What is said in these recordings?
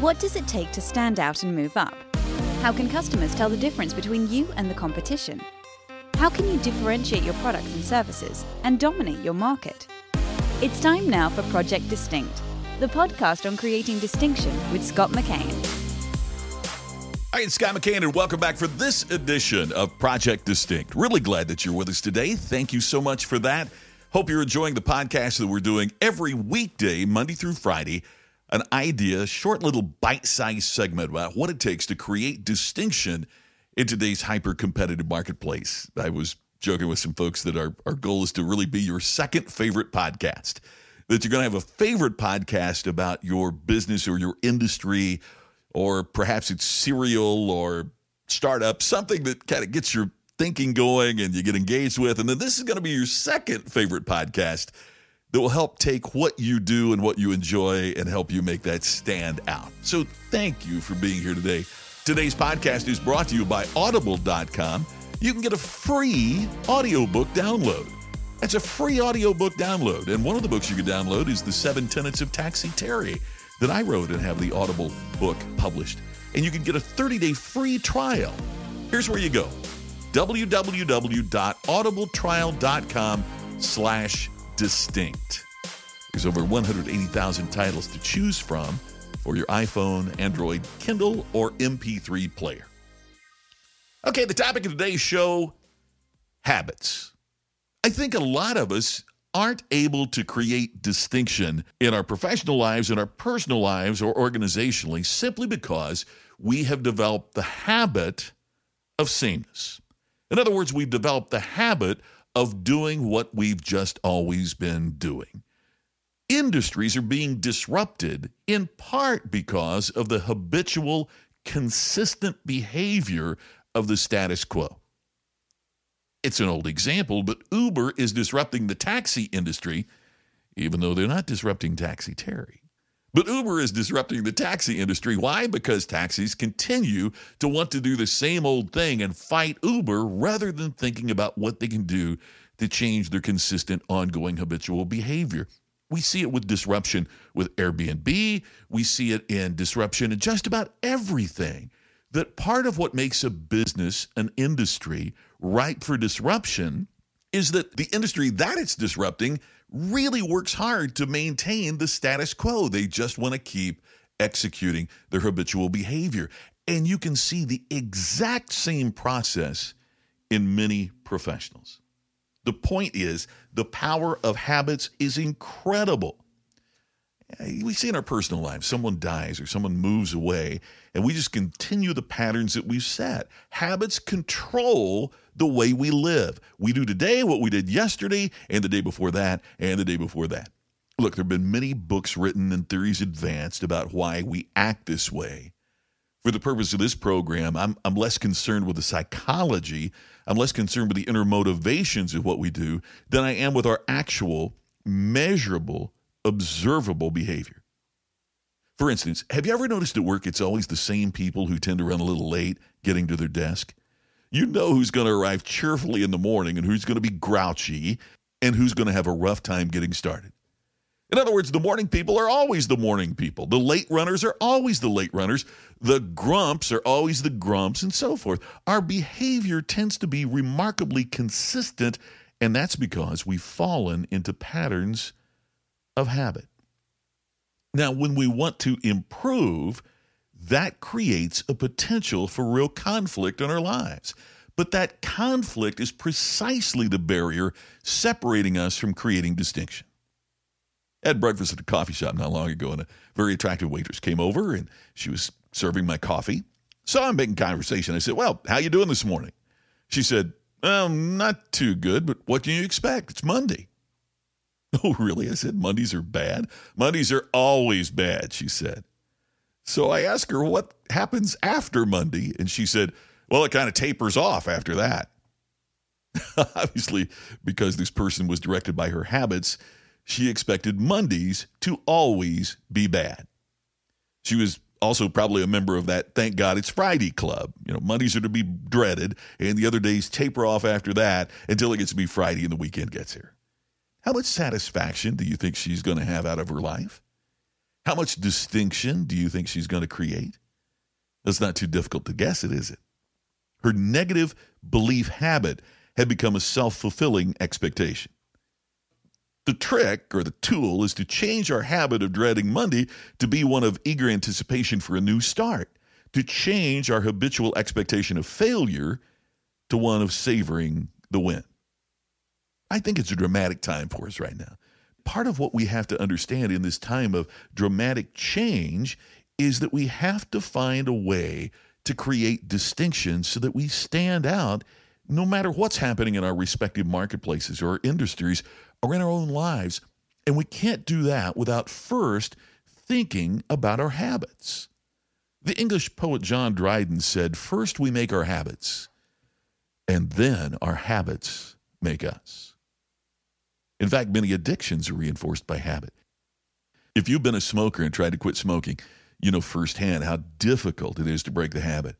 What does it take to stand out and move up? How can customers tell the difference between you and the competition? How can you differentiate your products and services and dominate your market? It's time now for Project Distinct, the podcast on creating distinction with Scott McKain. Hi, it's Scott McKain, and welcome back for this edition of Project Distinct. Really glad that you're with us today. Thank you so much for that. Hope you're enjoying the podcast that we're doing every weekday, Monday through Friday an idea, short little bite sized segment about what it takes to create distinction in today's hyper competitive marketplace. I was joking with some folks that our, our goal is to really be your second favorite podcast, that you're going to have a favorite podcast about your business or your industry, or perhaps it's Serial or startup, something that kind of gets your thinking going and you get engaged with. And then this is going to be your second favorite podcast that will help take what you do and what you enjoy and help you make that stand out. So thank you for being here today. Today's podcast is brought to you by audible.com. You can get a free audiobook download. That's a free audiobook download. And one of the books you can download is The Seven Tenets of Taxi Terry that I wrote and have the Audible book published. And you can get a 30-day free trial. Here's where you go. www.audibletrial.com slash distinct. There's over 180,000 titles to choose from for your iPhone, Android, Kindle, or MP3 player. Okay, the topic of today's show habits. I think a lot of us aren't able to create distinction in our professional lives, in our personal lives, or organizationally simply because we have developed the habit of sameness. In other words, we've developed the habit of doing what we've just always been doing. Industries are being disrupted in part because of the habitual, consistent behavior of the status quo. It's an old example, but Uber is disrupting the taxi industry, even though they're not disrupting Taxi Terry. But Uber is disrupting the taxi industry. Why? Because taxis continue to want to do the same old thing and fight Uber rather than thinking about what they can do to change their consistent, ongoing habitual behavior. We see it with disruption with Airbnb. We see it in disruption in just about everything. That part of what makes a business, an industry, ripe for disruption is that the industry that it's disrupting really works hard to maintain the status quo. They just want to keep executing their habitual behavior. And you can see the exact same process in many professionals. The point is, the power of habits is incredible. Eh, we see in our personal lives, someone dies or someone moves away, and we just continue the patterns that we've set. Habits control the way we live. We do today what we did yesterday, and the day before that, and the day before that. Look, there have been many books written and theories advanced about why we act this way. For the purpose of this program, I'm, I'm less concerned with the psychology, I'm less concerned with the inner motivations of what we do than I am with our actual, measurable, observable behavior. For instance, have you ever noticed at work it's always the same people who tend to run a little late getting to their desk? You know who's going to arrive cheerfully in the morning and who's going to be grouchy and who's going to have a rough time getting started. In other words, the morning people are always the morning people. The late runners are always the late runners. The grumps are always the grumps, and so forth. Our behavior tends to be remarkably consistent, and that's because we've fallen into patterns of habit. Now, when we want to improve, that creates a potential for real conflict in our lives. But that conflict is precisely the barrier separating us from creating distinction. I had breakfast at a coffee shop not long ago, and a very attractive waitress came over, and she was serving my coffee. So I'm making conversation. I said, "Well, how you doing this morning?" She said, "Well, not too good, but what can you expect? It's Monday." Oh, really? I said, Mondays are bad. Mondays are always bad, she said. So I asked her what happens after Monday, and she said, Well, it kind of tapers off after that. Obviously, because this person was directed by her habits, she expected Mondays to always be bad. She was also probably a member of that Thank God It's Friday club. You know, Mondays are to be dreaded, and the other days taper off after that until it gets to be Friday and the weekend gets here. How much satisfaction do you think she's going to have out of her life? How much distinction do you think she's going to create? That's not too difficult to guess it, is it? Her negative belief habit had become a self fulfilling expectation. The trick or the tool is to change our habit of dreading Monday to be one of eager anticipation for a new start, to change our habitual expectation of failure to one of savoring the win. I think it's a dramatic time for us right now. Part of what we have to understand in this time of dramatic change is that we have to find a way to create distinctions so that we stand out no matter what's happening in our respective marketplaces or industries or in our own lives. And we can't do that without first thinking about our habits. The English poet John Dryden said, First we make our habits, and then our habits make us. In fact, many addictions are reinforced by habit. If you've been a smoker and tried to quit smoking, you know firsthand how difficult it is to break the habit.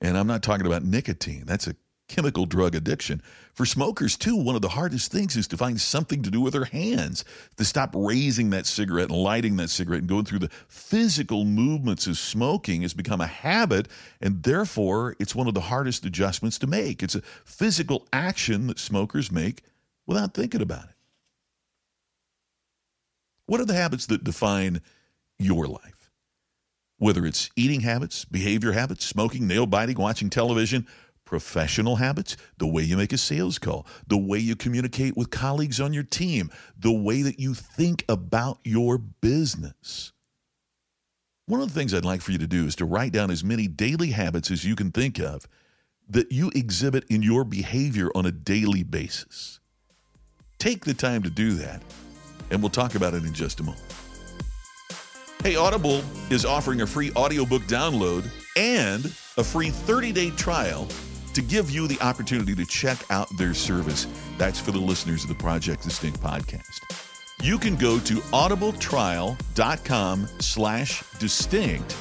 And I'm not talking about nicotine. That's a chemical drug addiction. For smokers, too, one of the hardest things is to find something to do with their hands, to stop raising that cigarette and lighting that cigarette and going through the physical movements of smoking has become a habit, and therefore it's one of the hardest adjustments to make. It's a physical action that smokers make without thinking about it. What are the habits that define your life? Whether it's eating habits, behavior habits, smoking, nail biting, watching television, professional habits, the way you make a sales call, the way you communicate with colleagues on your team, the way that you think about your business. One of the things I'd like for you to do is to write down as many daily habits as you can think of that you exhibit in your behavior on a daily basis. Take the time to do that, and we'll talk about it in just a moment. Hey, Audible is offering a free audiobook download and a free 30 day trial to give you the opportunity to check out their service. That's for the listeners of the Project Distinct podcast. You can go to audibletrial.com slash distinct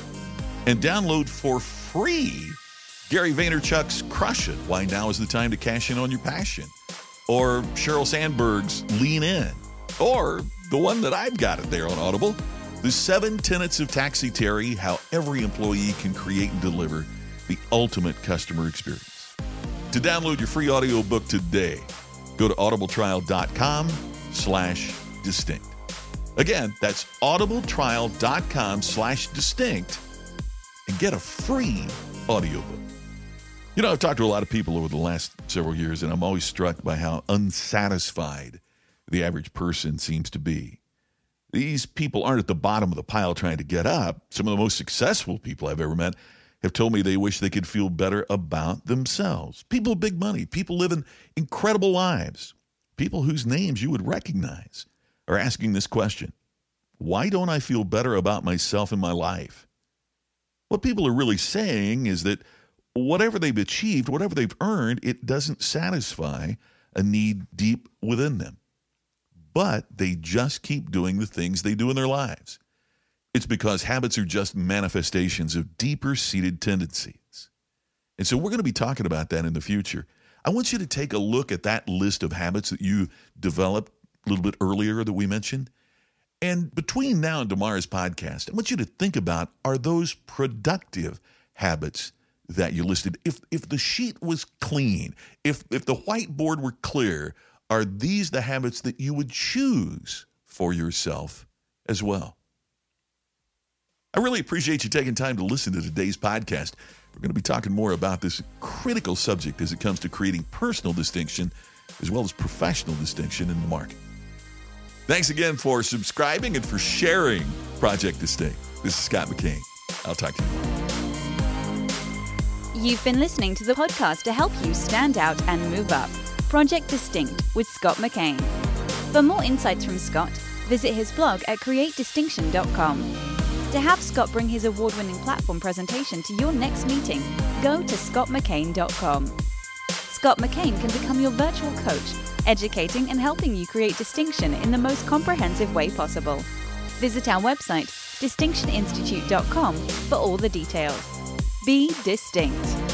and download for free Gary Vaynerchuk's Crush It. Why now is the time to cash in on your passion? Or Sheryl Sandberg's Lean In. Or the one that I've got it there on Audible, The Seven Tenets of Taxi Terry, How Every Employee Can Create and Deliver the Ultimate Customer Experience. To download your free audiobook today, go to audibletrial.com slash distinct. Again, that's audibletrial.com slash distinct and get a free audiobook. You know, I've talked to a lot of people over the last several years, and I'm always struck by how unsatisfied the average person seems to be. These people aren't at the bottom of the pile trying to get up. Some of the most successful people I've ever met have told me they wish they could feel better about themselves. People with big money, people living incredible lives, people whose names you would recognize are asking this question Why don't I feel better about myself and my life? What people are really saying is that whatever they've achieved, whatever they've earned, it doesn't satisfy a need deep within them. But they just keep doing the things they do in their lives. It's because habits are just manifestations of deeper seated tendencies. And so we're going to be talking about that in the future. I want you to take a look at that list of habits that you developed a little bit earlier that we mentioned. And between now and tomorrow's podcast, I want you to think about are those productive habits that you listed? If if the sheet was clean, if if the whiteboard were clear, are these the habits that you would choose for yourself as well? I really appreciate you taking time to listen to today's podcast. We're going to be talking more about this critical subject as it comes to creating personal distinction as well as professional distinction in the market. Thanks again for subscribing and for sharing Project Distinct. This is Scott McKain. I'll talk to you. You've been listening to the podcast to help you stand out and move up. Project Distinct with Scott McKain. For more insights from Scott, visit his blog at createdistinction.com. To have Scott bring his award winning platform presentation to your next meeting, go to scottmckain.com. Scott McKain can become your virtual coach, educating and helping you create distinction in the most comprehensive way possible. Visit our website, distinctioninstitute.com, for all the details. Be distinct.